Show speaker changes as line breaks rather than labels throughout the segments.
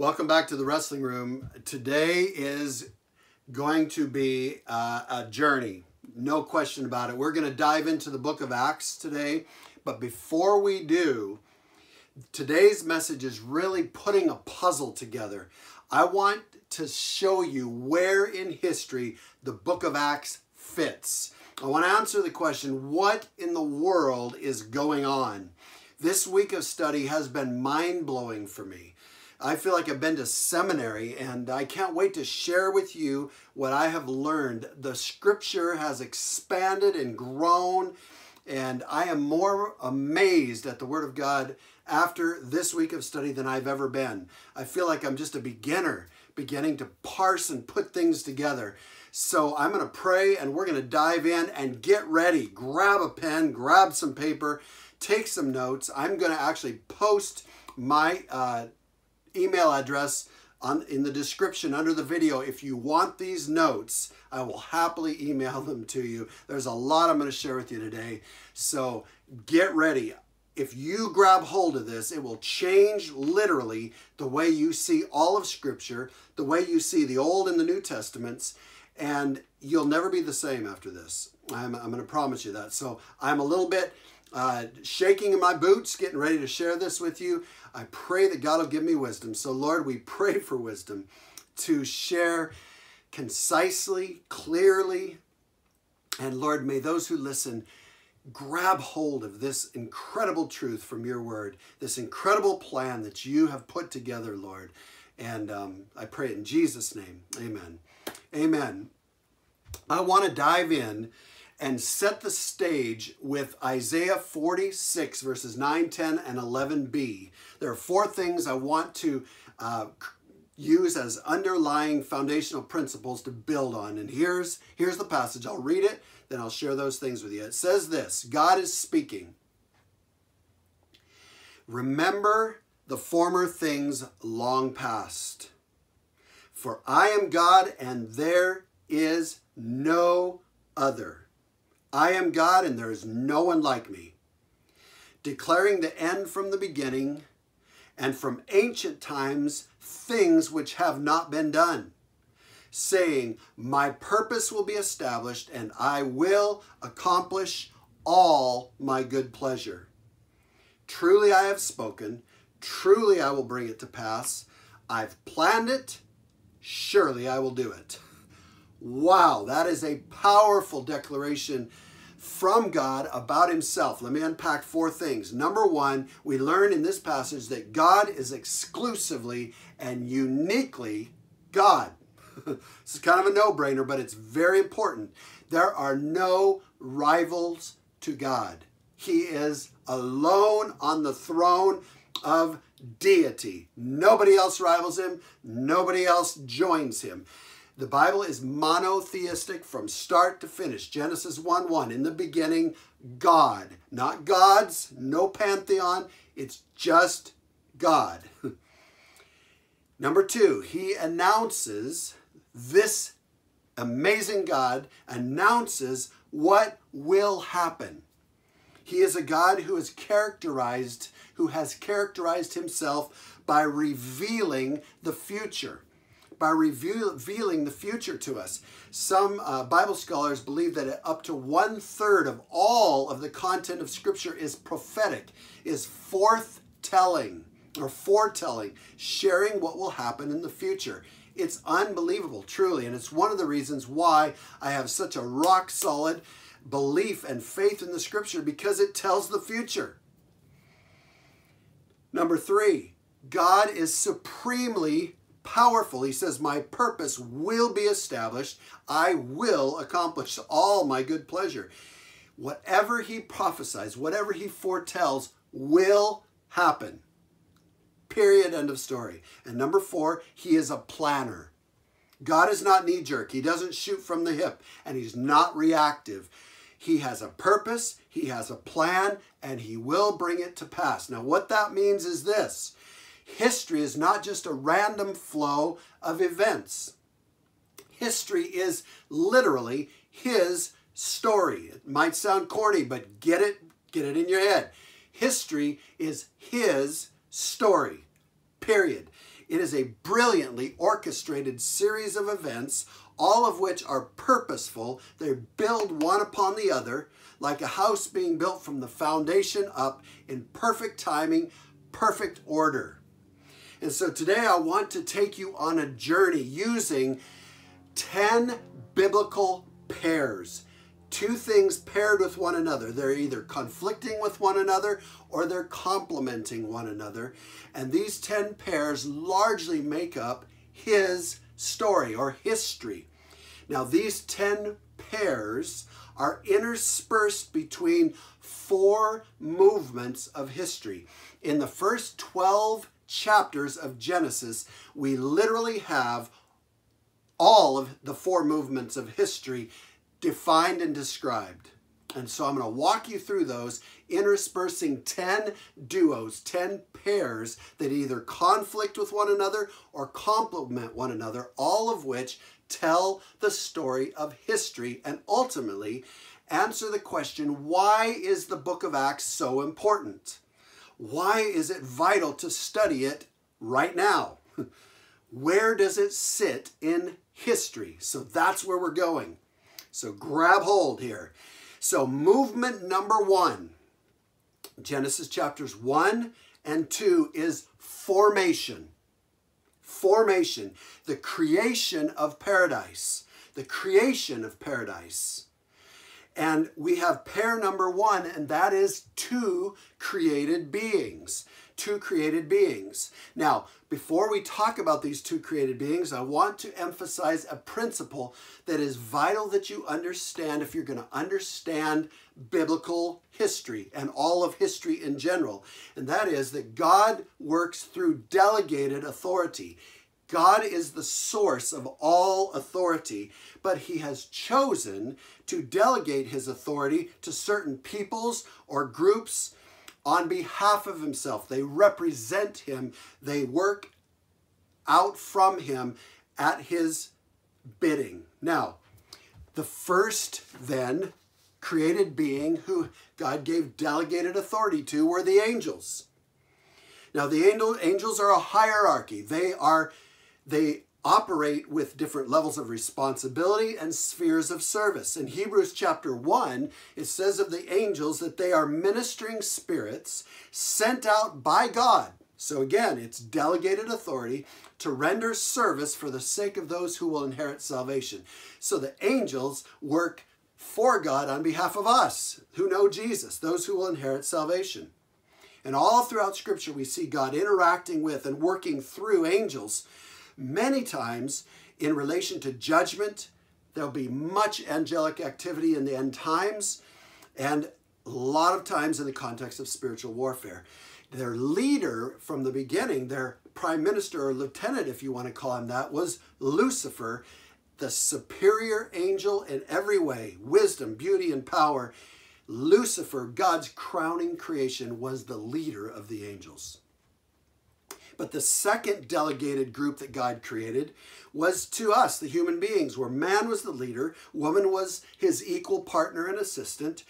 Welcome back to the wrestling room. Today is going to be uh, a journey, no question about it. We're going to dive into the book of Acts today, but before we do, today's message is really putting a puzzle together. I want to show you where in history the book of Acts fits. I want to answer the question what in the world is going on? This week of study has been mind blowing for me. I feel like I've been to seminary and I can't wait to share with you what I have learned. The scripture has expanded and grown, and I am more amazed at the Word of God after this week of study than I've ever been. I feel like I'm just a beginner beginning to parse and put things together. So I'm going to pray and we're going to dive in and get ready. Grab a pen, grab some paper, take some notes. I'm going to actually post my uh, email address on, in the description under the video. If you want these notes, I will happily email them to you. There's a lot I'm going to share with you today. So get ready. If you grab hold of this, it will change literally the way you see all of Scripture, the way you see the Old and the New Testaments, and you'll never be the same after this. I'm, I'm going to promise you that. So I'm a little bit uh, shaking in my boots, getting ready to share this with you. I pray that God will give me wisdom. So, Lord, we pray for wisdom to share concisely, clearly. And Lord, may those who listen grab hold of this incredible truth from your word, this incredible plan that you have put together, Lord. And um, I pray in Jesus' name. Amen. Amen. I want to dive in and set the stage with Isaiah 46, verses 9, 10, and 11b. There are four things I want to uh, use as underlying foundational principles to build on. And here's, here's the passage. I'll read it, then I'll share those things with you. It says this God is speaking. Remember the former things long past. For I am God and there is no other. I am God and there is no one like me, declaring the end from the beginning and from ancient times things which have not been done, saying, My purpose will be established and I will accomplish all my good pleasure. Truly I have spoken, truly I will bring it to pass. I've planned it, surely I will do it. Wow, that is a powerful declaration from God about himself. Let me unpack four things. Number one, we learn in this passage that God is exclusively and uniquely God. this is kind of a no brainer, but it's very important. There are no rivals to God, He is alone on the throne of deity. Nobody else rivals Him, nobody else joins Him. The Bible is monotheistic from start to finish. Genesis 1 1. In the beginning, God. Not gods, no pantheon. It's just God. Number two, he announces this amazing God announces what will happen. He is a God who is characterized, who has characterized himself by revealing the future by revealing the future to us. Some uh, Bible scholars believe that up to one third of all of the content of Scripture is prophetic, is forthtelling or foretelling, sharing what will happen in the future. It's unbelievable, truly, and it's one of the reasons why I have such a rock solid belief and faith in the Scripture because it tells the future. Number three, God is supremely powerful. He says, My purpose will be established. I will accomplish all my good pleasure. Whatever he prophesies, whatever he foretells, will happen. Period. End of story. And number four, he is a planner. God is not knee jerk. He doesn't shoot from the hip, and he's not reactive. He has a purpose, he has a plan, and he will bring it to pass. Now, what that means is this History is not just a random flow of events. History is literally his story. It might sound corny, but get it, get it in your head. History is his story. Period. It is a brilliantly orchestrated series of events, all of which are purposeful. They build one upon the other, like a house being built from the foundation up in perfect timing, perfect order. And so today I want to take you on a journey using 10 biblical pairs. Two things paired with one another. They're either conflicting with one another or they're complementing one another. And these 10 pairs largely make up his story or history. Now, these 10 pairs are interspersed between four movements of history. In the first 12 chapters of Genesis, we literally have all of the four movements of history defined and described. And so I'm going to walk you through those, interspersing 10 duos, 10 pairs that either conflict with one another or complement one another, all of which tell the story of history and ultimately answer the question why is the book of Acts so important? Why is it vital to study it right now? Where does it sit in history? So that's where we're going. So grab hold here. So, movement number one, Genesis chapters 1 and 2 is formation formation, the creation of paradise, the creation of paradise. And we have pair number one, and that is two created beings. Two created beings. Now, before we talk about these two created beings, I want to emphasize a principle that is vital that you understand if you're going to understand biblical history and all of history in general. And that is that God works through delegated authority. God is the source of all authority, but he has chosen to delegate his authority to certain peoples or groups on behalf of himself. They represent him, they work out from him at his bidding. Now, the first then created being who God gave delegated authority to were the angels. Now, the angel, angels are a hierarchy. They are they operate with different levels of responsibility and spheres of service. In Hebrews chapter 1, it says of the angels that they are ministering spirits sent out by God. So again, it's delegated authority to render service for the sake of those who will inherit salvation. So the angels work for God on behalf of us who know Jesus, those who will inherit salvation. And all throughout Scripture, we see God interacting with and working through angels Many times in relation to judgment, there'll be much angelic activity in the end times, and a lot of times in the context of spiritual warfare. Their leader from the beginning, their prime minister or lieutenant, if you want to call him that, was Lucifer, the superior angel in every way wisdom, beauty, and power. Lucifer, God's crowning creation, was the leader of the angels. But the second delegated group that God created was to us, the human beings, where man was the leader, woman was his equal partner and assistant,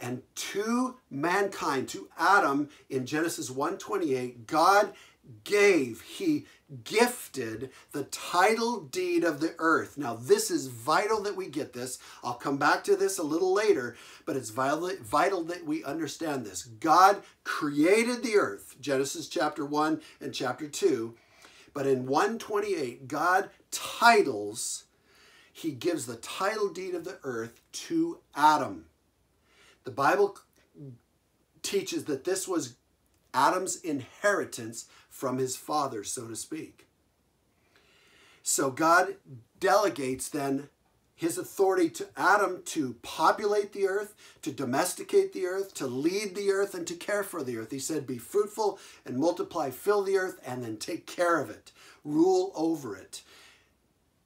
and to mankind, to Adam in Genesis 1:28, God gave, he gifted the title deed of the earth. Now, this is vital that we get this. I'll come back to this a little later, but it's vital, vital that we understand this. God created the earth, Genesis chapter 1 and chapter 2. But in 128, God titles, he gives the title deed of the earth to Adam. The Bible teaches that this was Adam's inheritance from his father, so to speak. So God delegates then his authority to Adam to populate the earth, to domesticate the earth, to lead the earth, and to care for the earth. He said, Be fruitful and multiply, fill the earth, and then take care of it, rule over it,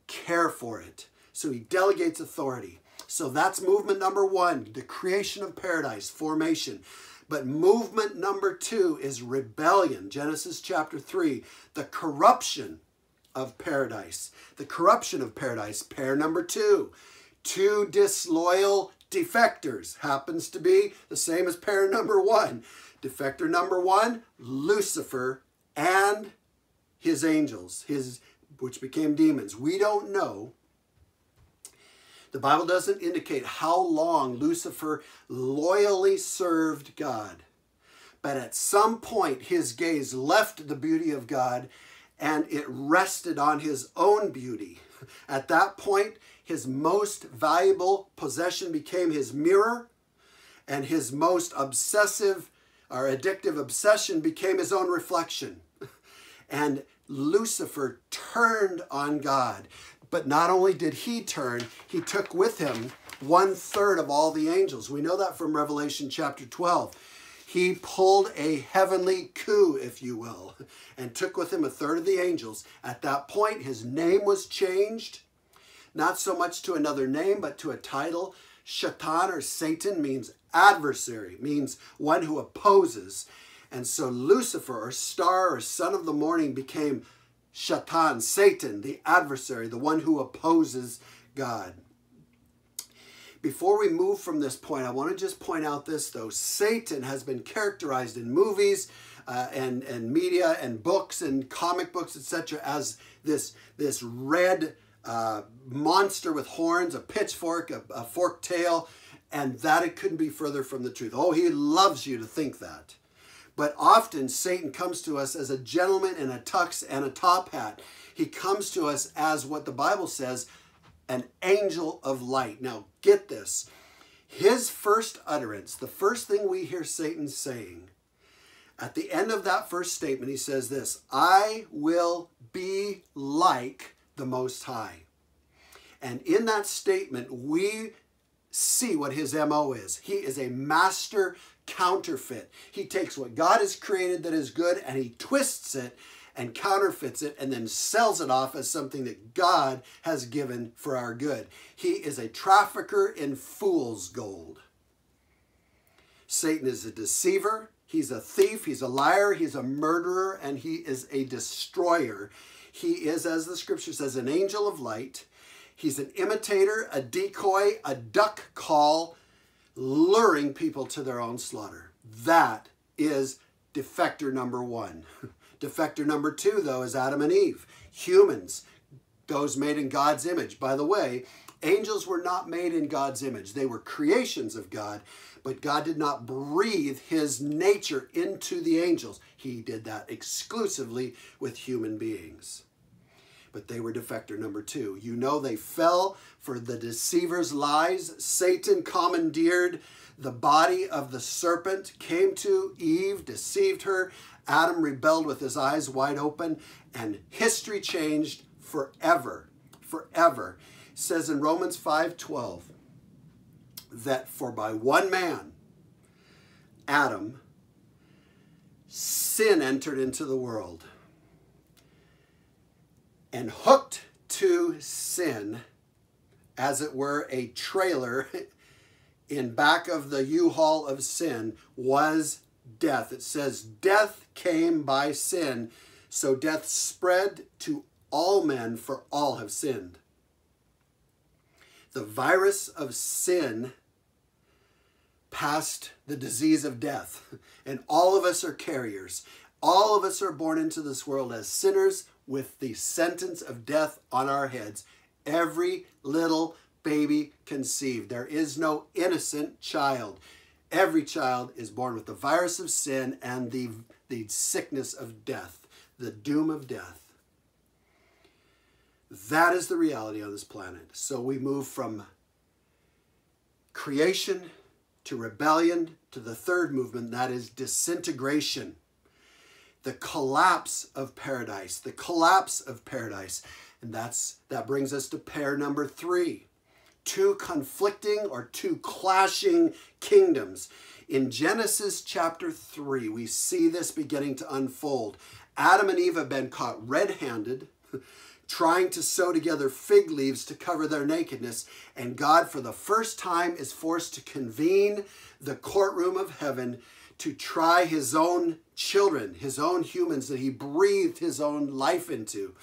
care for it. So he delegates authority. So that's movement number one the creation of paradise, formation. But movement number two is rebellion. Genesis chapter 3, the corruption of paradise. The corruption of paradise. Pair number two, two disloyal defectors. Happens to be the same as pair number one. Defector number one, Lucifer and his angels, his which became demons. We don't know. The Bible doesn't indicate how long Lucifer loyally served God. But at some point, his gaze left the beauty of God and it rested on his own beauty. At that point, his most valuable possession became his mirror, and his most obsessive or addictive obsession became his own reflection. And Lucifer turned on God. But not only did he turn, he took with him one third of all the angels. We know that from Revelation chapter 12. He pulled a heavenly coup, if you will, and took with him a third of the angels. At that point, his name was changed, not so much to another name, but to a title. Shaitan or Satan means adversary, means one who opposes. And so Lucifer, or star or son of the morning, became Shaitan, Satan, the adversary, the one who opposes God. Before we move from this point, I want to just point out this though. Satan has been characterized in movies uh, and, and media and books and comic books, etc., as this, this red uh, monster with horns, a pitchfork, a, a forked tail, and that it couldn't be further from the truth. Oh, he loves you to think that. But often Satan comes to us as a gentleman in a tux and a top hat. He comes to us as what the Bible says, an angel of light. Now, get this. His first utterance, the first thing we hear Satan saying, at the end of that first statement, he says this I will be like the Most High. And in that statement, we see what his MO is. He is a master counterfeit. He takes what God has created that is good and he twists it and counterfeits it and then sells it off as something that God has given for our good. He is a trafficker in fool's gold. Satan is a deceiver, he's a thief, he's a liar, he's a murderer, and he is a destroyer. He is, as the scripture says, an angel of light. He's an imitator, a decoy, a duck call, luring people to their own slaughter. That is defector number one. defector number two, though, is Adam and Eve, humans, those made in God's image. By the way, angels were not made in God's image, they were creations of God, but God did not breathe his nature into the angels. He did that exclusively with human beings but they were defector number two. You know, they fell for the deceiver's lies. Satan commandeered the body of the serpent, came to Eve, deceived her. Adam rebelled with his eyes wide open, and history changed forever. Forever. It says in Romans 5:12 that for by one man, Adam, sin entered into the world and hooked to sin, as it were, a trailer in back of the U-Haul of sin was death. It says, Death came by sin, so death spread to all men, for all have sinned. The virus of sin passed the disease of death, and all of us are carriers. All of us are born into this world as sinners with the sentence of death on our heads. Every little baby conceived. There is no innocent child. Every child is born with the virus of sin and the, the sickness of death, the doom of death. That is the reality on this planet. So we move from creation to rebellion to the third movement, that is disintegration the collapse of paradise, the collapse of paradise. And that's that brings us to pair number 3. Two conflicting or two clashing kingdoms. In Genesis chapter 3, we see this beginning to unfold. Adam and Eve have been caught red-handed trying to sew together fig leaves to cover their nakedness, and God for the first time is forced to convene the courtroom of heaven to try his own children, his own humans that he breathed his own life into,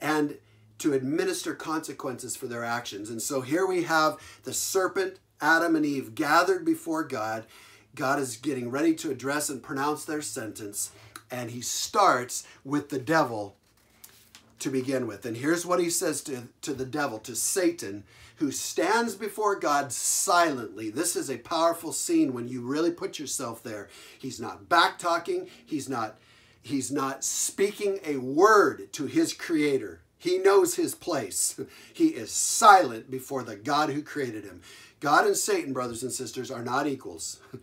and to administer consequences for their actions. And so here we have the serpent, Adam and Eve gathered before God. God is getting ready to address and pronounce their sentence. And he starts with the devil to begin with. And here's what he says to, to the devil, to Satan, who stands before God silently. This is a powerful scene when you really put yourself there. He's not back talking, he's not he's not speaking a word to his creator. He knows his place. He is silent before the God who created him. God and Satan, brothers and sisters, are not equals.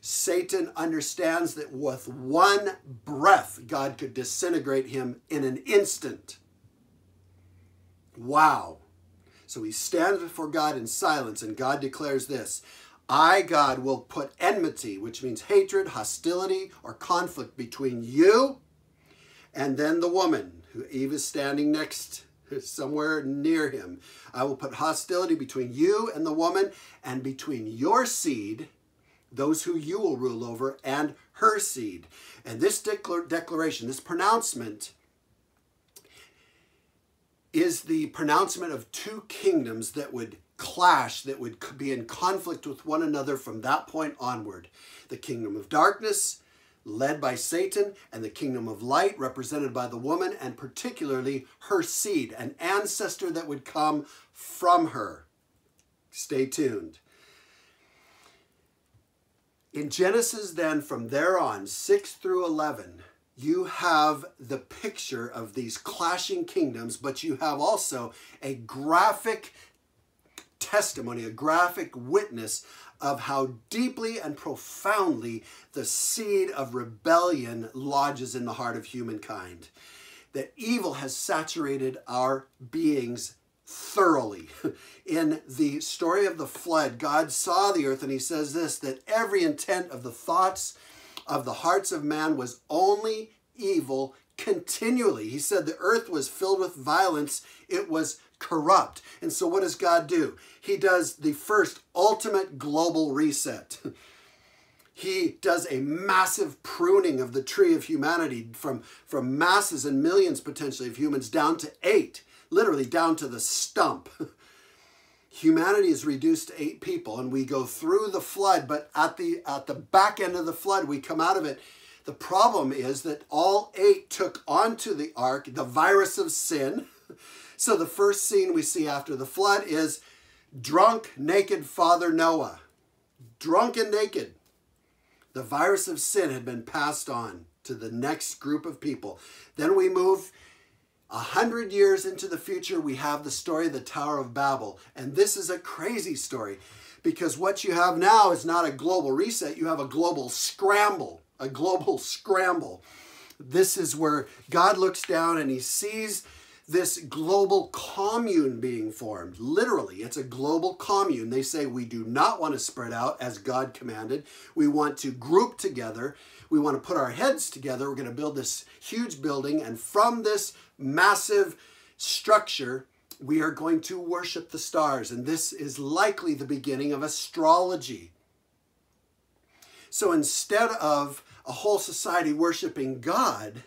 Satan understands that with one breath, God could disintegrate him in an instant. Wow. So he stands before God in silence, and God declares this I, God, will put enmity, which means hatred, hostility, or conflict between you and then the woman who Eve is standing next somewhere near him. I will put hostility between you and the woman, and between your seed, those who you will rule over, and her seed. And this declaration, this pronouncement, is the pronouncement of two kingdoms that would clash, that would be in conflict with one another from that point onward. The kingdom of darkness led by Satan, and the kingdom of light, represented by the woman, and particularly her seed, an ancestor that would come from her. Stay tuned. In Genesis, then, from there on, 6 through 11, you have the picture of these clashing kingdoms, but you have also a graphic testimony, a graphic witness of how deeply and profoundly the seed of rebellion lodges in the heart of humankind. That evil has saturated our beings thoroughly. In the story of the flood, God saw the earth and he says this that every intent of the thoughts of the hearts of man was only evil continually. He said the earth was filled with violence, it was corrupt. And so, what does God do? He does the first ultimate global reset. he does a massive pruning of the tree of humanity from, from masses and millions potentially of humans down to eight, literally down to the stump. humanity is reduced to eight people and we go through the flood but at the at the back end of the flood we come out of it the problem is that all eight took onto the ark the virus of sin so the first scene we see after the flood is drunk, naked Father Noah. Drunk and naked. The virus of sin had been passed on to the next group of people. Then we move a hundred years into the future, we have the story of the Tower of Babel. And this is a crazy story because what you have now is not a global reset, you have a global scramble. A global scramble. This is where God looks down and he sees this global commune being formed. Literally, it's a global commune. They say we do not want to spread out as God commanded. We want to group together. We want to put our heads together. We're going to build this huge building, and from this massive structure, we are going to worship the stars. And this is likely the beginning of astrology. So instead of a whole society worshiping God,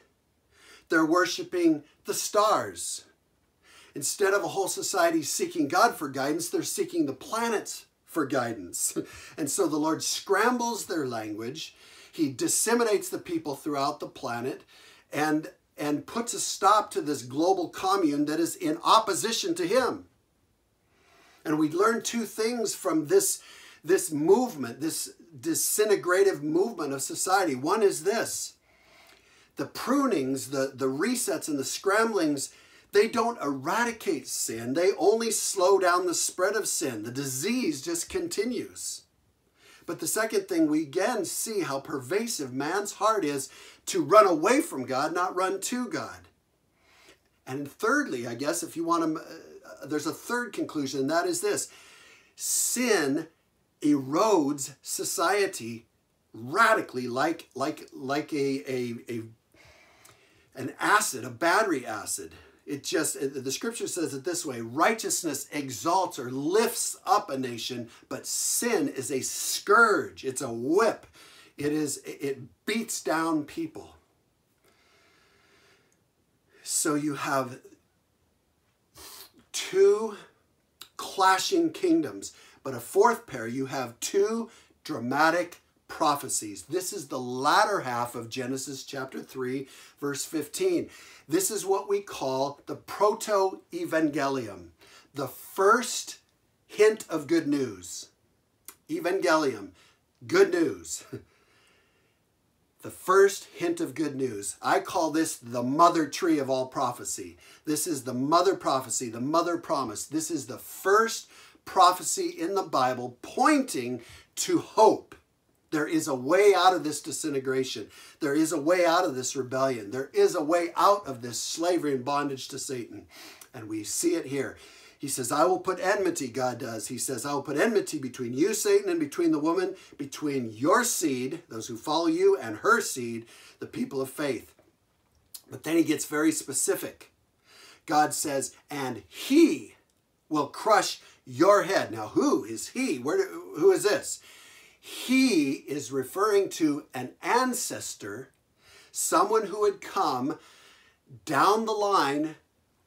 they're worshiping the stars. Instead of a whole society seeking God for guidance, they're seeking the planets for guidance. And so the Lord scrambles their language. He disseminates the people throughout the planet and, and puts a stop to this global commune that is in opposition to him. And we learn two things from this, this movement, this disintegrative movement of society. One is this the prunings, the, the resets, and the scramblings, they don't eradicate sin. They only slow down the spread of sin. The disease just continues. But the second thing, we again see how pervasive man's heart is to run away from God, not run to God. And thirdly, I guess, if you want to, uh, there's a third conclusion, and that is this sin erodes society radically like like like a, a, a an acid, a battery acid. It just, the scripture says it this way righteousness exalts or lifts up a nation, but sin is a scourge, it's a whip. It is, it beats down people. So you have two clashing kingdoms, but a fourth pair, you have two dramatic prophecies. This is the latter half of Genesis chapter 3, verse 15. This is what we call the proto evangelium, the first hint of good news. Evangelium, good news. the first hint of good news. I call this the mother tree of all prophecy. This is the mother prophecy, the mother promise. This is the first prophecy in the Bible pointing to hope. There is a way out of this disintegration. There is a way out of this rebellion. There is a way out of this slavery and bondage to Satan. And we see it here. He says, I will put enmity, God does. He says, I will put enmity between you, Satan, and between the woman, between your seed, those who follow you, and her seed, the people of faith. But then he gets very specific. God says, and he will crush your head. Now, who is he? Where? who is this? He is referring to an ancestor, someone who had come down the line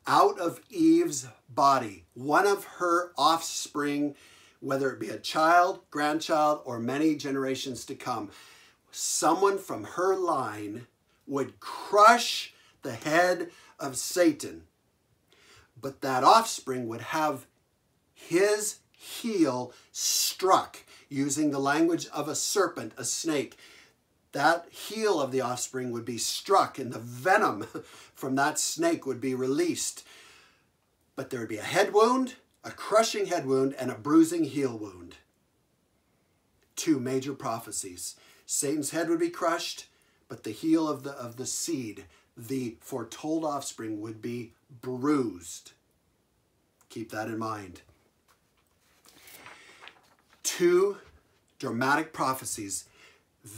out of Eve's body, one of her offspring, whether it be a child, grandchild, or many generations to come. Someone from her line would crush the head of Satan, but that offspring would have his heel struck using the language of a serpent, a snake. That heel of the offspring would be struck and the venom from that snake would be released. But there would be a head wound, a crushing head wound, and a bruising heel wound. Two major prophecies. Satan's head would be crushed, but the heel of the, of the seed, the foretold offspring, would be bruised. Keep that in mind two dramatic prophecies.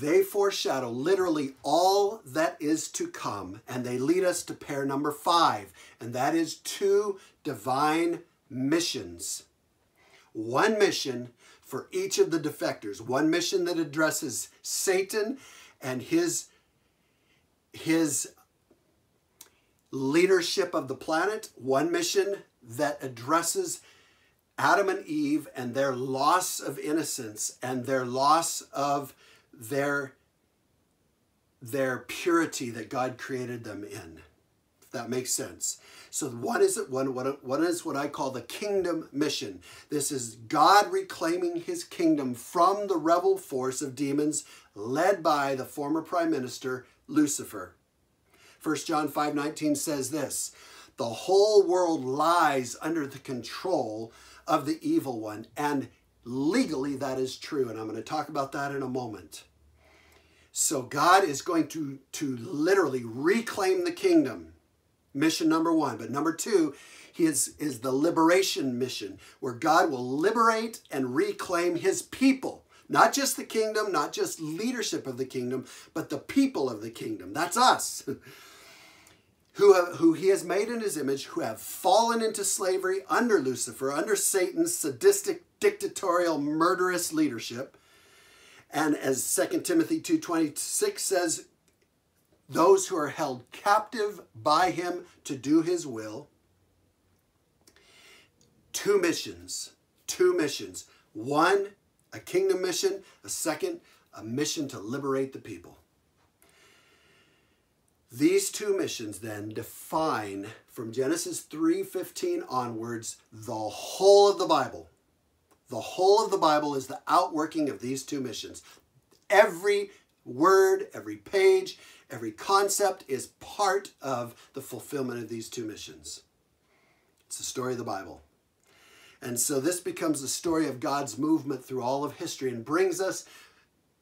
They foreshadow literally all that is to come, and they lead us to pair number five, and that is two divine missions. One mission for each of the defectors, one mission that addresses Satan and his, his leadership of the planet, one mission that addresses Adam and Eve and their loss of innocence and their loss of their, their purity that God created them in. If that makes sense. So one is one, one is what I call the kingdom mission. This is God reclaiming his kingdom from the rebel force of demons led by the former prime minister Lucifer. 1 John 5:19 says this, the whole world lies under the control of the evil one. And legally, that is true. And I'm going to talk about that in a moment. So God is going to, to literally reclaim the kingdom. Mission number one. But number two, is, is the liberation mission, where God will liberate and reclaim his people. Not just the kingdom, not just leadership of the kingdom, but the people of the kingdom. That's us. who, have, who he has made in his image, who have fallen into slavery under Lucifer, under Satan's sadistic, dictatorial, murderous leadership. And as 2 Timothy 2.26 says, those who are held captive by him to do his will. Two missions, two missions. One, a kingdom mission. A second, a mission to liberate the people. These two missions then define from Genesis 3:15 onwards the whole of the Bible. The whole of the Bible is the outworking of these two missions. Every word, every page, every concept is part of the fulfillment of these two missions. It's the story of the Bible. And so this becomes the story of God's movement through all of history and brings us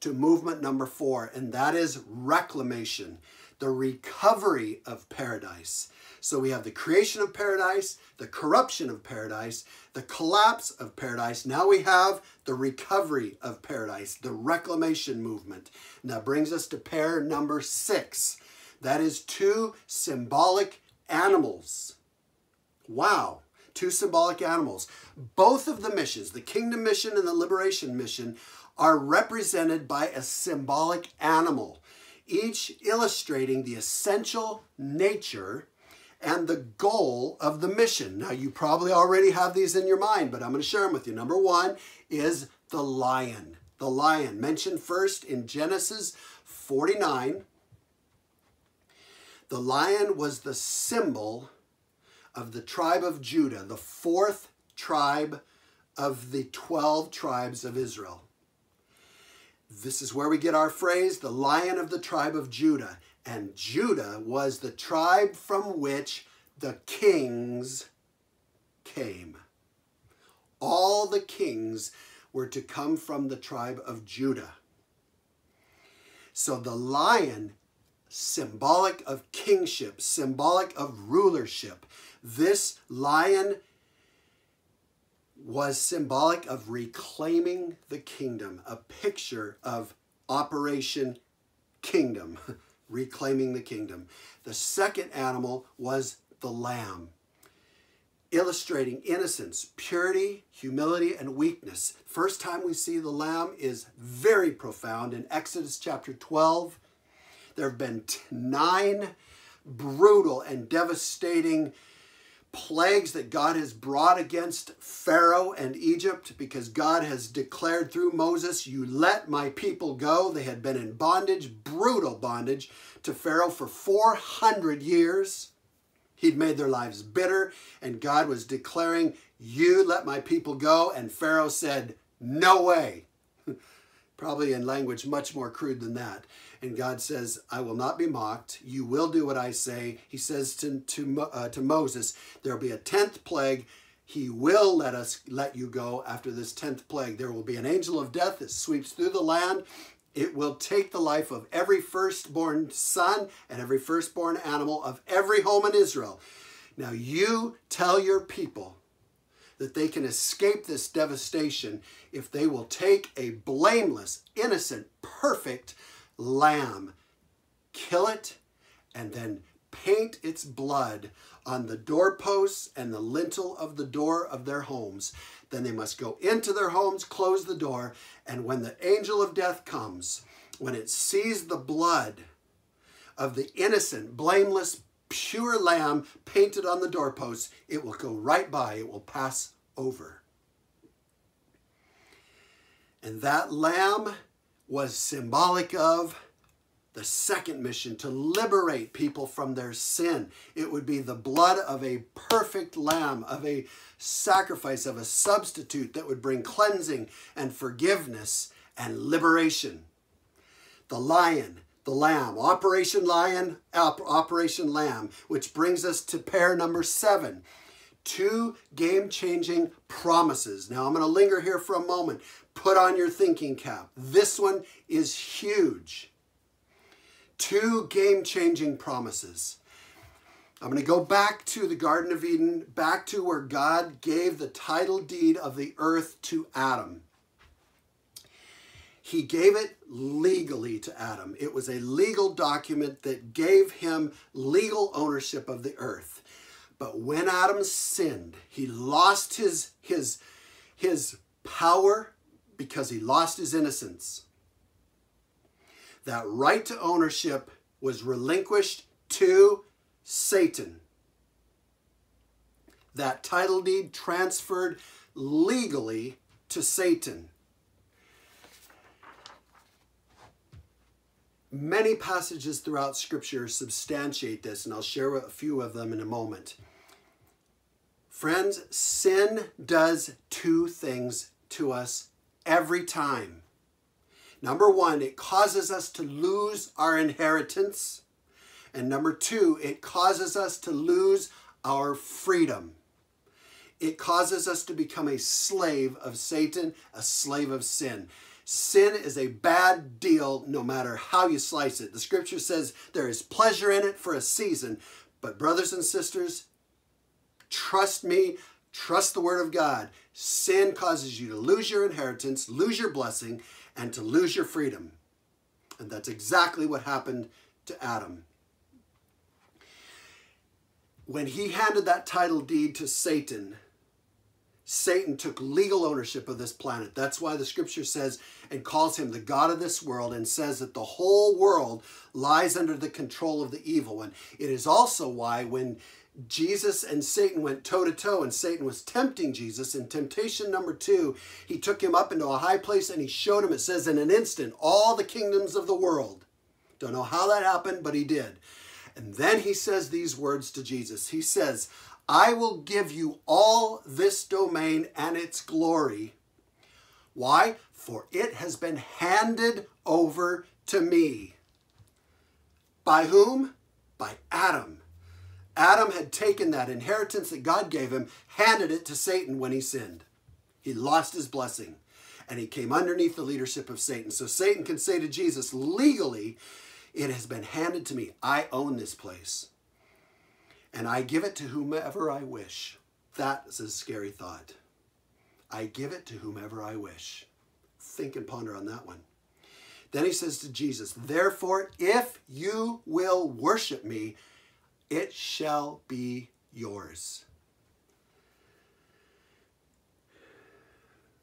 to movement number four, and that is reclamation the recovery of paradise. So we have the creation of paradise, the corruption of paradise, the collapse of paradise. Now we have the recovery of paradise, the reclamation movement. And that brings us to pair number six. That is two symbolic animals. Wow, two symbolic animals. Both of the missions, the kingdom mission and the liberation mission, are represented by a symbolic animal each illustrating the essential nature and the goal of the mission. Now, you probably already have these in your mind, but I'm going to share them with you. Number one is the lion. The lion, mentioned first in Genesis 49. The lion was the symbol of the tribe of Judah, the fourth tribe of the 12 tribes of Israel. This is where we get our phrase, the lion of the tribe of Judah. And Judah was the tribe from which the kings came. All the kings were to come from the tribe of Judah. So the lion, symbolic of kingship, symbolic of rulership. This lion was symbolic of reclaiming the kingdom, a picture of Operation Kingdom, reclaiming the kingdom. The second animal was the lamb, illustrating innocence, purity, humility, and weakness. First time we see the lamb is very profound in Exodus chapter 12. There have been nine brutal and devastating plagues that God has brought against Pharaoh and Egypt because God has declared through Moses, You let my people go. They had been in bondage, brutal bondage to Pharaoh for 400 years. He'd made their lives bitter, and God was declaring, You let my people go. And Pharaoh said, No way. Probably in language much more crude than that. And God says, I will not be mocked. You will do what I say. He says to, to, uh, to Moses, There will be a tenth plague. He will let us let you go after this tenth plague. There will be an angel of death that sweeps through the land. It will take the life of every firstborn son and every firstborn animal of every home in Israel. Now you tell your people that they can escape this devastation if they will take a blameless, innocent, perfect lamb, kill it, and then paint its blood on the doorposts and the lintel of the door of their homes. Then they must go into their homes, close the door, and when the angel of death comes, when it sees the blood of the innocent, blameless, pure lamb painted on the doorposts, it will go right by, it will pass over. And that lamb was symbolic of the second mission to liberate people from their sin. It would be the blood of a perfect lamb, of a sacrifice, of a substitute that would bring cleansing and forgiveness and liberation. The lion, the lamb, Operation Lion, Operation Lamb, which brings us to pair number seven. Two game changing promises. Now, I'm going to linger here for a moment. Put on your thinking cap. This one is huge. Two game changing promises. I'm going to go back to the Garden of Eden, back to where God gave the title deed of the earth to Adam. He gave it legally to Adam. It was a legal document that gave him legal ownership of the earth. But when Adam sinned, he lost his, his, his power because he lost his innocence. That right to ownership was relinquished to Satan. That title deed transferred legally to Satan. Many passages throughout Scripture substantiate this, and I'll share a few of them in a moment. Friends, sin does two things to us every time. Number one, it causes us to lose our inheritance. And number two, it causes us to lose our freedom. It causes us to become a slave of Satan, a slave of sin. Sin is a bad deal no matter how you slice it. The scripture says there is pleasure in it for a season, but brothers and sisters, trust me, trust the word of God. Sin causes you to lose your inheritance, lose your blessing, and to lose your freedom. And that's exactly what happened to Adam. When he handed that title deed to Satan, Satan took legal ownership of this planet. That's why the scripture says and calls him the God of this world and says that the whole world lies under the control of the evil one. It is also why when Jesus and Satan went toe to toe, and Satan was tempting Jesus. In temptation number two, he took him up into a high place and he showed him, it says, in an instant, all the kingdoms of the world. Don't know how that happened, but he did. And then he says these words to Jesus He says, I will give you all this domain and its glory. Why? For it has been handed over to me. By whom? By Adam. Adam had taken that inheritance that God gave him, handed it to Satan when he sinned. He lost his blessing and he came underneath the leadership of Satan. So Satan can say to Jesus, legally, it has been handed to me. I own this place. And I give it to whomever I wish. That is a scary thought. I give it to whomever I wish. Think and ponder on that one. Then he says to Jesus, Therefore, if you will worship me, it shall be yours.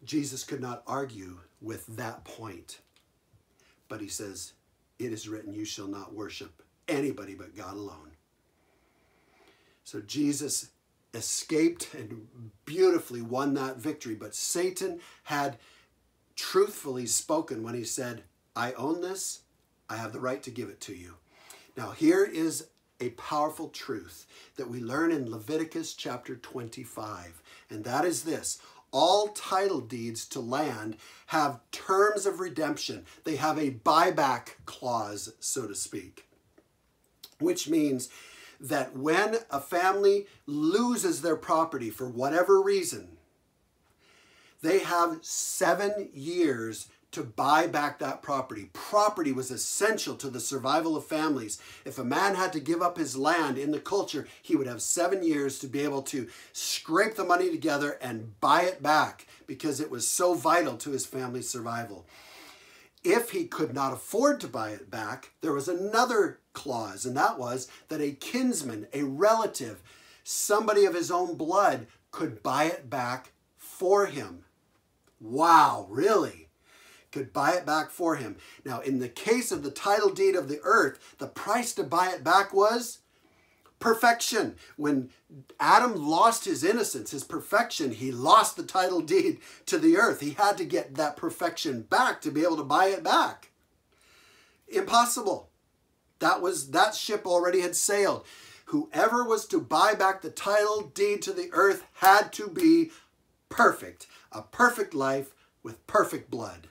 Jesus could not argue with that point. But he says, It is written, You shall not worship anybody but God alone. So Jesus escaped and beautifully won that victory. But Satan had truthfully spoken when he said, I own this, I have the right to give it to you. Now, here is a powerful truth that we learn in Leviticus chapter 25, and that is this all title deeds to land have terms of redemption. They have a buyback clause, so to speak, which means that when a family loses their property for whatever reason, they have seven years to buy back that property. Property was essential to the survival of families. If a man had to give up his land in the culture, he would have seven years to be able to scrape the money together and buy it back because it was so vital to his family's survival. If he could not afford to buy it back, there was another clause, and that was that a kinsman, a relative, somebody of his own blood could buy it back for him. Wow, really? Could buy it back for him. Now, in the case of the title deed of the earth, the price to buy it back was perfection. When Adam lost his innocence, his perfection, he lost the title deed to the earth. He had to get that perfection back to be able to buy it back. Impossible. That was that ship already had sailed. Whoever was to buy back the title deed to the earth had to be perfect. A perfect life with perfect blood.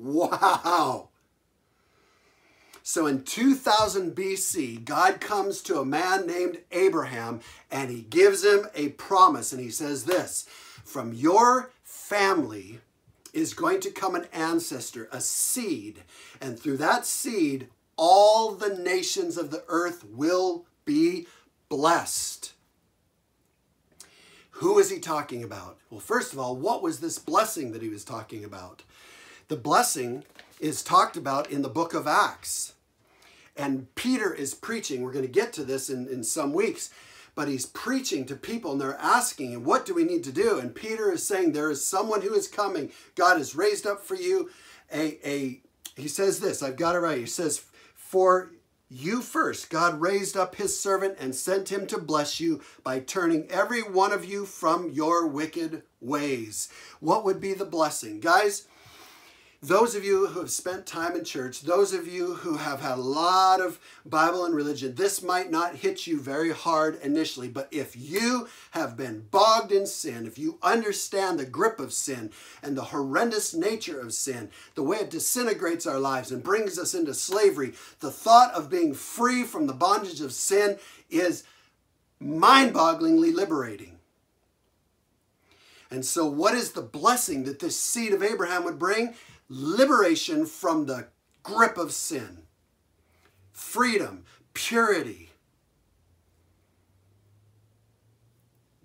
Wow. So in 2000 BC, God comes to a man named Abraham and he gives him a promise. And he says this From your family is going to come an ancestor, a seed. And through that seed, all the nations of the earth will be blessed. Who is he talking about? Well, first of all, what was this blessing that he was talking about? The blessing is talked about in the book of Acts. And Peter is preaching. We're going to get to this in, in some weeks. But he's preaching to people and they're asking him, What do we need to do? And Peter is saying, There is someone who is coming. God has raised up for you a, a he says this, I've got it right. He says, For you first, God raised up his servant and sent him to bless you by turning every one of you from your wicked ways. What would be the blessing? Guys, those of you who have spent time in church, those of you who have had a lot of Bible and religion, this might not hit you very hard initially, but if you have been bogged in sin, if you understand the grip of sin and the horrendous nature of sin, the way it disintegrates our lives and brings us into slavery, the thought of being free from the bondage of sin is mind bogglingly liberating. And so, what is the blessing that this seed of Abraham would bring? Liberation from the grip of sin, freedom, purity.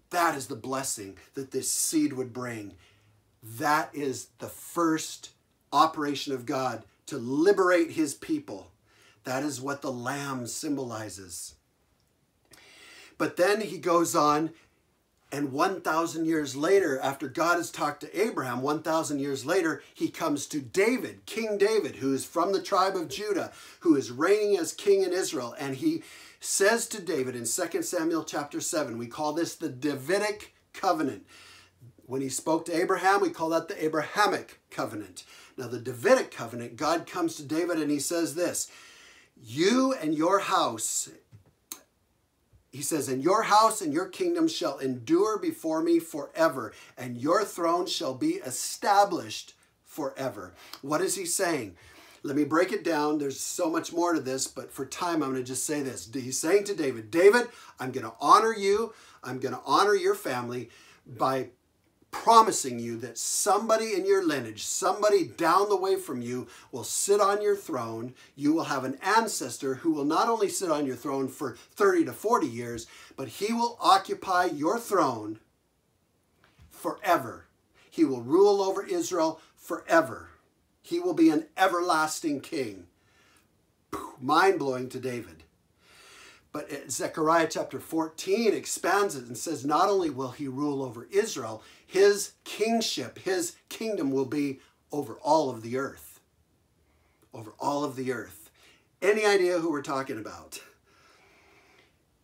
That is the blessing that this seed would bring. That is the first operation of God to liberate his people. That is what the lamb symbolizes. But then he goes on And 1,000 years later, after God has talked to Abraham, 1,000 years later, he comes to David, King David, who is from the tribe of Judah, who is reigning as king in Israel. And he says to David in 2 Samuel chapter 7, we call this the Davidic covenant. When he spoke to Abraham, we call that the Abrahamic covenant. Now, the Davidic covenant, God comes to David and he says this You and your house he says, And your house and your kingdom shall endure before me forever, and your throne shall be established forever. What is he saying? Let me break it down. There's so much more to this, but for time, I'm going to just say this. He's saying to David, David, I'm going to honor you. I'm going to honor your family by promising you that somebody in your lineage, somebody down the way from you, will sit on your throne. You will have an ancestor who will not only sit on your throne for 30 to 40 years, but he will occupy your throne forever. He will rule over Israel forever. He will be an everlasting king. Mind blowing to David. But uh, Zechariah chapter 14 expands it and says not only will he rule over Israel, his kingship, his kingdom will be over all of the earth. Over all of the earth. Any idea who we're talking about?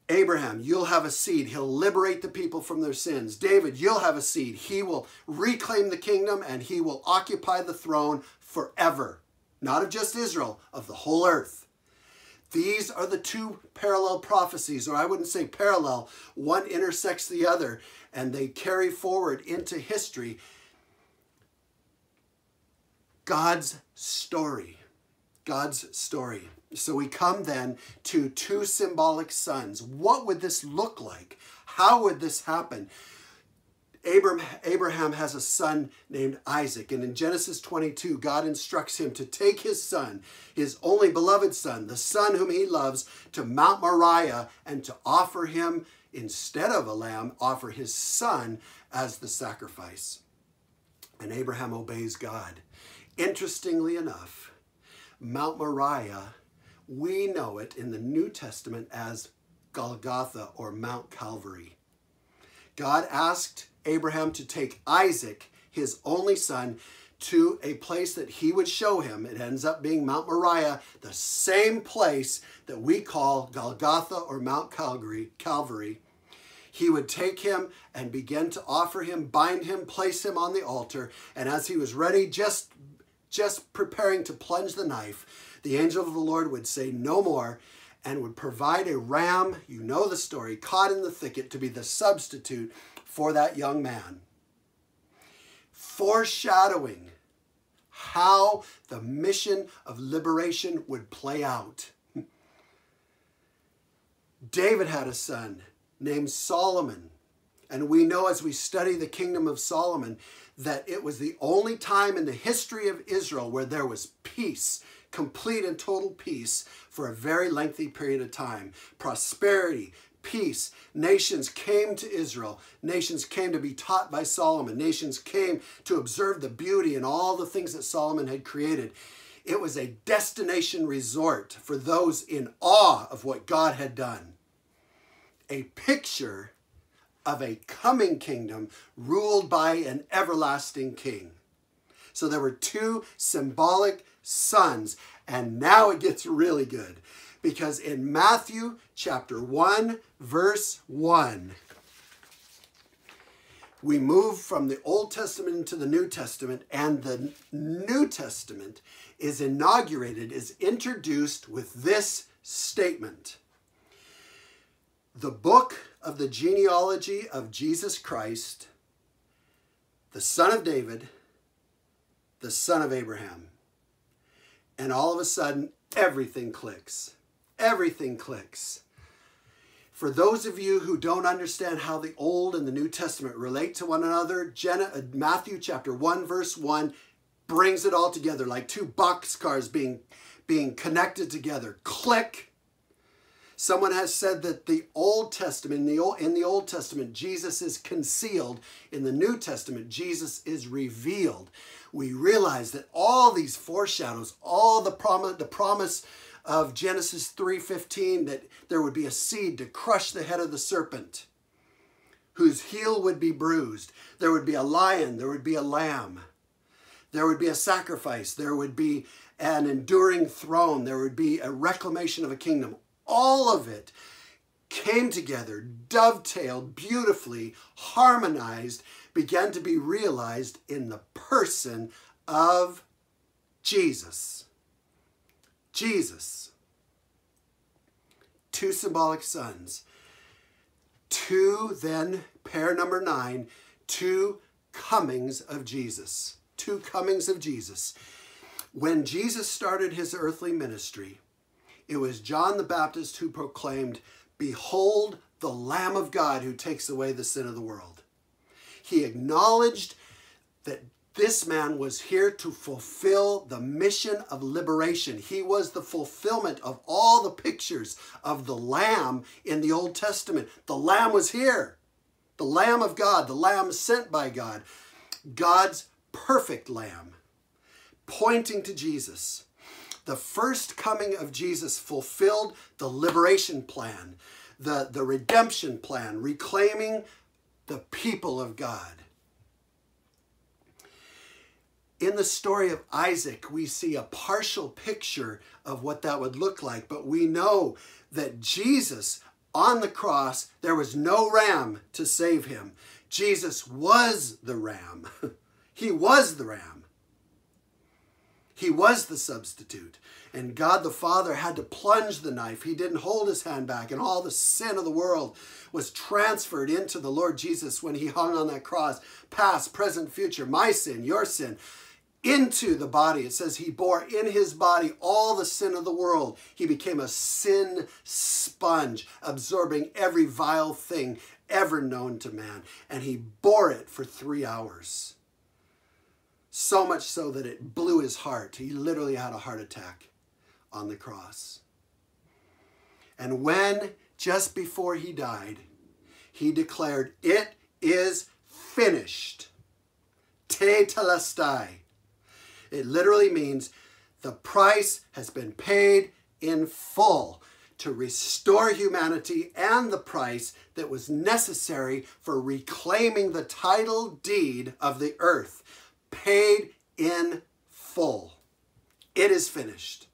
Abraham, you'll have a seed. He'll liberate the people from their sins. David, you'll have a seed. He will reclaim the kingdom and he will occupy the throne forever. Not of just Israel, of the whole earth. These are the two parallel prophecies, or I wouldn't say parallel. One intersects the other, and they carry forward into history God's story. God's story. So we come then to two symbolic sons. What would this look like? How would this happen? Abraham has a son named Isaac. And in Genesis 22, God instructs him to take his son, his only beloved son, the son whom he loves, to Mount Moriah and to offer him, instead of a lamb, offer his son as the sacrifice. And Abraham obeys God. Interestingly enough, Mount Moriah, we know it in the New Testament as Golgotha or Mount Calvary. God asked Abraham to take Isaac, his only son, to a place that he would show him. It ends up being Mount Moriah, the same place that we call Golgotha or Mount Calvary. Calvary. He would take him and begin to offer him, bind him, place him on the altar. And as he was ready, just, just preparing to plunge the knife, the angel of the Lord would say, No more and would provide a ram, you know the story, caught in the thicket to be the substitute for that young man. Foreshadowing how the mission of liberation would play out. David had a son named Solomon. And we know as we study the kingdom of Solomon that it was the only time in the history of Israel where there was peace complete and total peace for a very lengthy period of time. Prosperity, peace. Nations came to Israel. Nations came to be taught by Solomon. Nations came to observe the beauty and all the things that Solomon had created. It was a destination resort for those in awe of what God had done. A picture of a coming kingdom ruled by an everlasting king. So there were two symbolic sons. And now it gets really good because in Matthew chapter 1, verse 1, we move from the Old Testament into the New Testament, and the New Testament is inaugurated, is introduced with this statement The book of the genealogy of Jesus Christ, the son of David, the son of Abraham. And all of a sudden, everything clicks. Everything clicks. For those of you who don't understand how the Old and the New Testament relate to one another, uh, Matthew chapter 1, verse 1 brings it all together like two boxcars being, being connected together. Click. Someone has said that the Old Testament, in the Old, in the Old Testament, Jesus is concealed. In the New Testament, Jesus is revealed we realize that all these foreshadows, all the promise, the promise of Genesis 3:15 that there would be a seed to crush the head of the serpent whose heel would be bruised. There would be a lion, there would be a lamb. There would be a sacrifice, there would be an enduring throne, there would be a reclamation of a kingdom. All of it came together, dovetailed beautifully, harmonized, began to be realized in the person of Jesus. Jesus. Two symbolic sons. Two, then, pair number nine, two comings of Jesus. Two comings of Jesus. When Jesus started his earthly ministry, it was John the Baptist who proclaimed, Behold the Lamb of God who takes away the sin of the world. He acknowledged that this man was here to fulfill the mission of liberation. He was the fulfillment of all the pictures of the Lamb in the Old Testament. The Lamb was here. The Lamb of God, the Lamb sent by God, God's perfect Lamb, pointing to Jesus. The first coming of Jesus fulfilled the liberation plan, the, the redemption plan, reclaiming the people of God. In the story of Isaac, we see a partial picture of what that would look like, but we know that Jesus on the cross, there was no ram to save him. Jesus was the ram. he was the ram. He was the substitute. And God the Father had to plunge the knife. He didn't hold his hand back, and all the sin of the world was transferred into the Lord Jesus when he hung on that cross. Past, present, future, my sin, your sin into the body. It says he bore in his body all the sin of the world. He became a sin sponge, absorbing every vile thing ever known to man. And he bore it for three hours. So much so that it blew his heart. He literally had a heart attack on the cross. And when, just before he died, he declared, It is finished. Tetelestai it literally means the price has been paid in full to restore humanity and the price that was necessary for reclaiming the title deed of the earth. Paid in full. It is finished.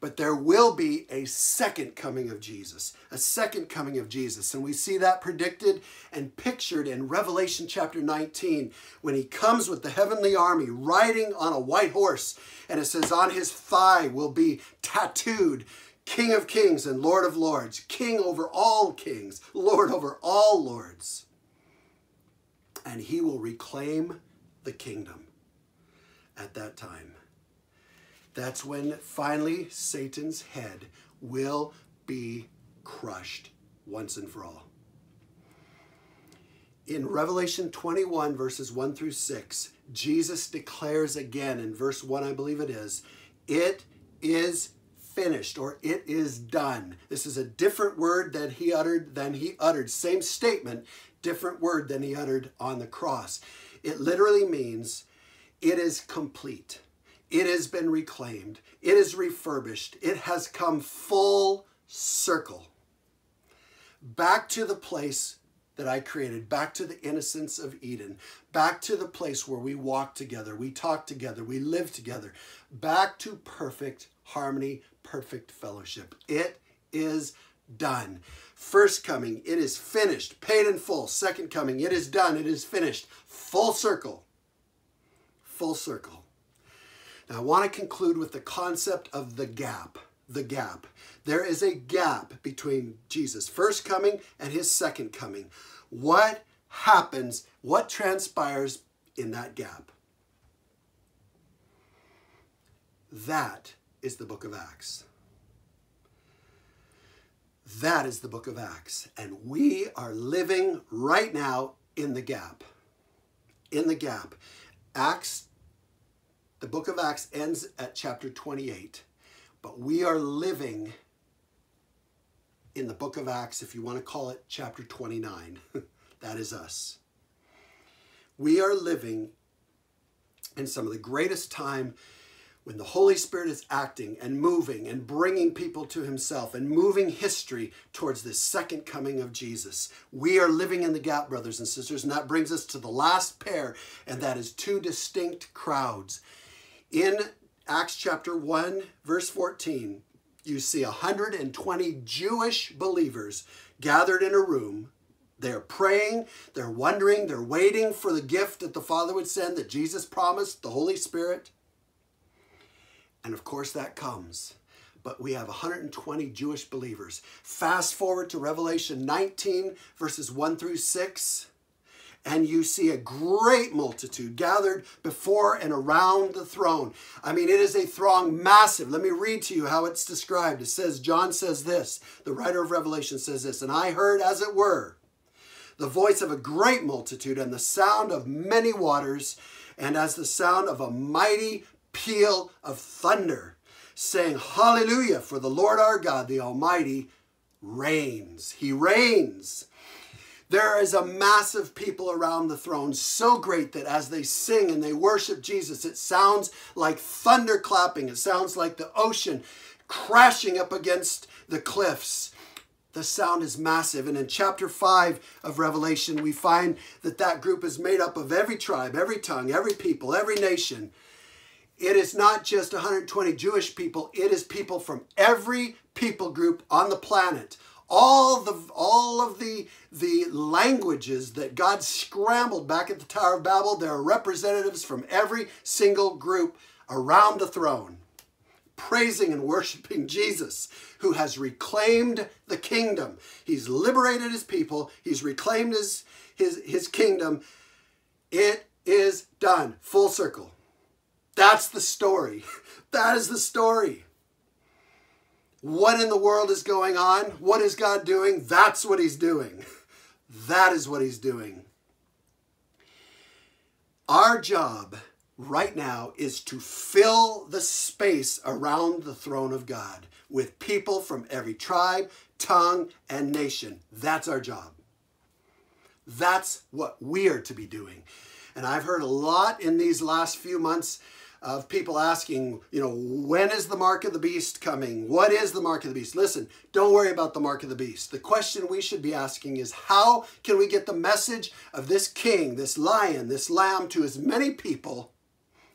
But there will be a second coming of Jesus, a second coming of Jesus. And we see that predicted and pictured in Revelation chapter 19 when he comes with the heavenly army riding on a white horse. And it says, On his thigh will be tattooed King of kings and Lord of lords, King over all kings, Lord over all lords. And he will reclaim the kingdom at that time. That's when finally Satan's head will be crushed once and for all. In Revelation 21, verses 1 through 6, Jesus declares again in verse 1, I believe it is, it is finished or it is done. This is a different word than he uttered than he uttered. Same statement, different word than he uttered on the cross. It literally means it is complete. It has been reclaimed. It is refurbished. It has come full circle. Back to the place that I created, back to the innocence of Eden, back to the place where we walk together, we talk together, we live together, back to perfect harmony, perfect fellowship. It is done. First coming, it is finished, paid in full. Second coming, it is done, it is finished. Full circle. Full circle. Now, I want to conclude with the concept of the gap. The gap. There is a gap between Jesus' first coming and his second coming. What happens? What transpires in that gap? That is the book of Acts. That is the book of Acts. And we are living right now in the gap. In the gap. Acts the book of Acts ends at chapter 28, but we are living in the book of Acts, if you want to call it chapter 29. that is us. We are living in some of the greatest time when the Holy Spirit is acting and moving and bringing people to Himself and moving history towards this second coming of Jesus. We are living in the gap, brothers and sisters, and that brings us to the last pair, and that is two distinct crowds. In Acts chapter 1, verse 14, you see 120 Jewish believers gathered in a room. They're praying, they're wondering, they're waiting for the gift that the Father would send that Jesus promised, the Holy Spirit. And of course, that comes. But we have 120 Jewish believers. Fast forward to Revelation 19, verses 1 through 6, and you see a great multitude gathered before and around the throne. I mean, it is a throng massive. Let me read to you how it's described. It says, John says this, the writer of Revelation says this, and I heard, as it were, the voice of a great multitude and the sound of many waters, and as the sound of a mighty peal of thunder, saying, Hallelujah, for the Lord our God, the Almighty, reigns. He reigns. There is a massive people around the throne, so great that as they sing and they worship Jesus, it sounds like thunder clapping. It sounds like the ocean crashing up against the cliffs. The sound is massive. And in chapter 5 of Revelation, we find that that group is made up of every tribe, every tongue, every people, every nation. It is not just 120 Jewish people, it is people from every people group on the planet. All the all of the the languages that God scrambled back at the Tower of Babel, there are representatives from every single group around the throne praising and worshiping Jesus, who has reclaimed the kingdom. He's liberated his people, he's reclaimed his, his, his kingdom. It is done. Full circle. That's the story. That is the story. What in the world is going on? What is God doing? That's what He's doing. That is what He's doing. Our job right now is to fill the space around the throne of God with people from every tribe, tongue, and nation. That's our job. That's what we are to be doing. And I've heard a lot in these last few months of people asking, you know, when is the mark of the beast coming? What is the mark of the beast? Listen, don't worry about the mark of the beast. The question we should be asking is how can we get the message of this king, this lion, this lamb to as many people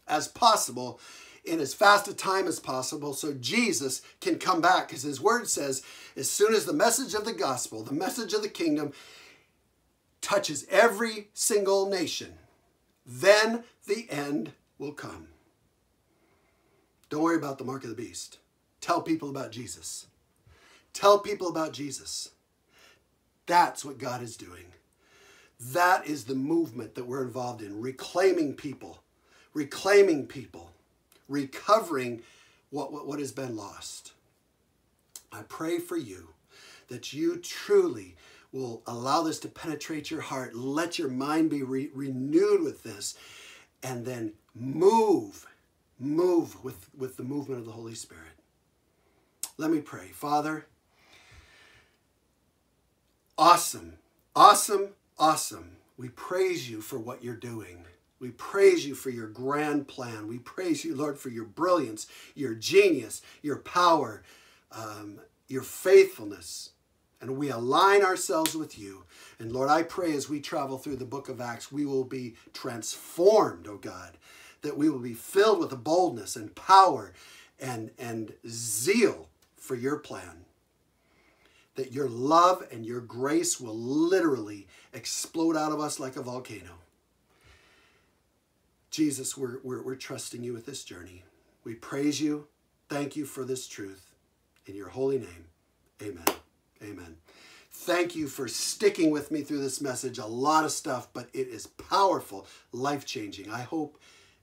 as possible in as fast a time as possible so Jesus can come back? Because his word says, as soon as the message of the gospel, the message of the kingdom, touches every single nation, then the end will come. Don't worry about the mark of the beast. Tell people about Jesus. Tell people about Jesus. That's what God is doing. That is the movement that we're involved in, reclaiming people, reclaiming people, recovering what, what, what has been lost. I pray for you that you truly will allow this to penetrate your heart. Let your mind be re- renewed with this, and then move move with, with the movement of the Holy Spirit. Let me pray. Father, awesome, awesome, awesome. We praise you for what you're doing. We praise you for your grand plan. We praise you, Lord, for your brilliance, your genius, your power, um, your faithfulness. And we align ourselves with you. And Lord, I pray as we travel through the book of Acts, we will be transformed, oh God, that we will be filled with boldness and power and, and zeal for your plan. That your love and your grace will literally explode out of us like a volcano. Jesus, we're, we're, we're trusting you with this journey. We praise you. Thank you for this truth. In your holy name, amen. Amen. Thank you for sticking with me through this message. A lot of stuff, but it is powerful, life changing. I hope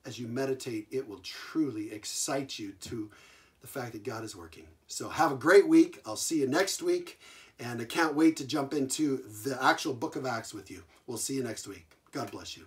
as you meditate, it will truly excite you to the fact that God is working. So have a great week. I'll see you next week. And I can't wait to jump into the actual book of Acts with you. We'll see you next week. God bless you.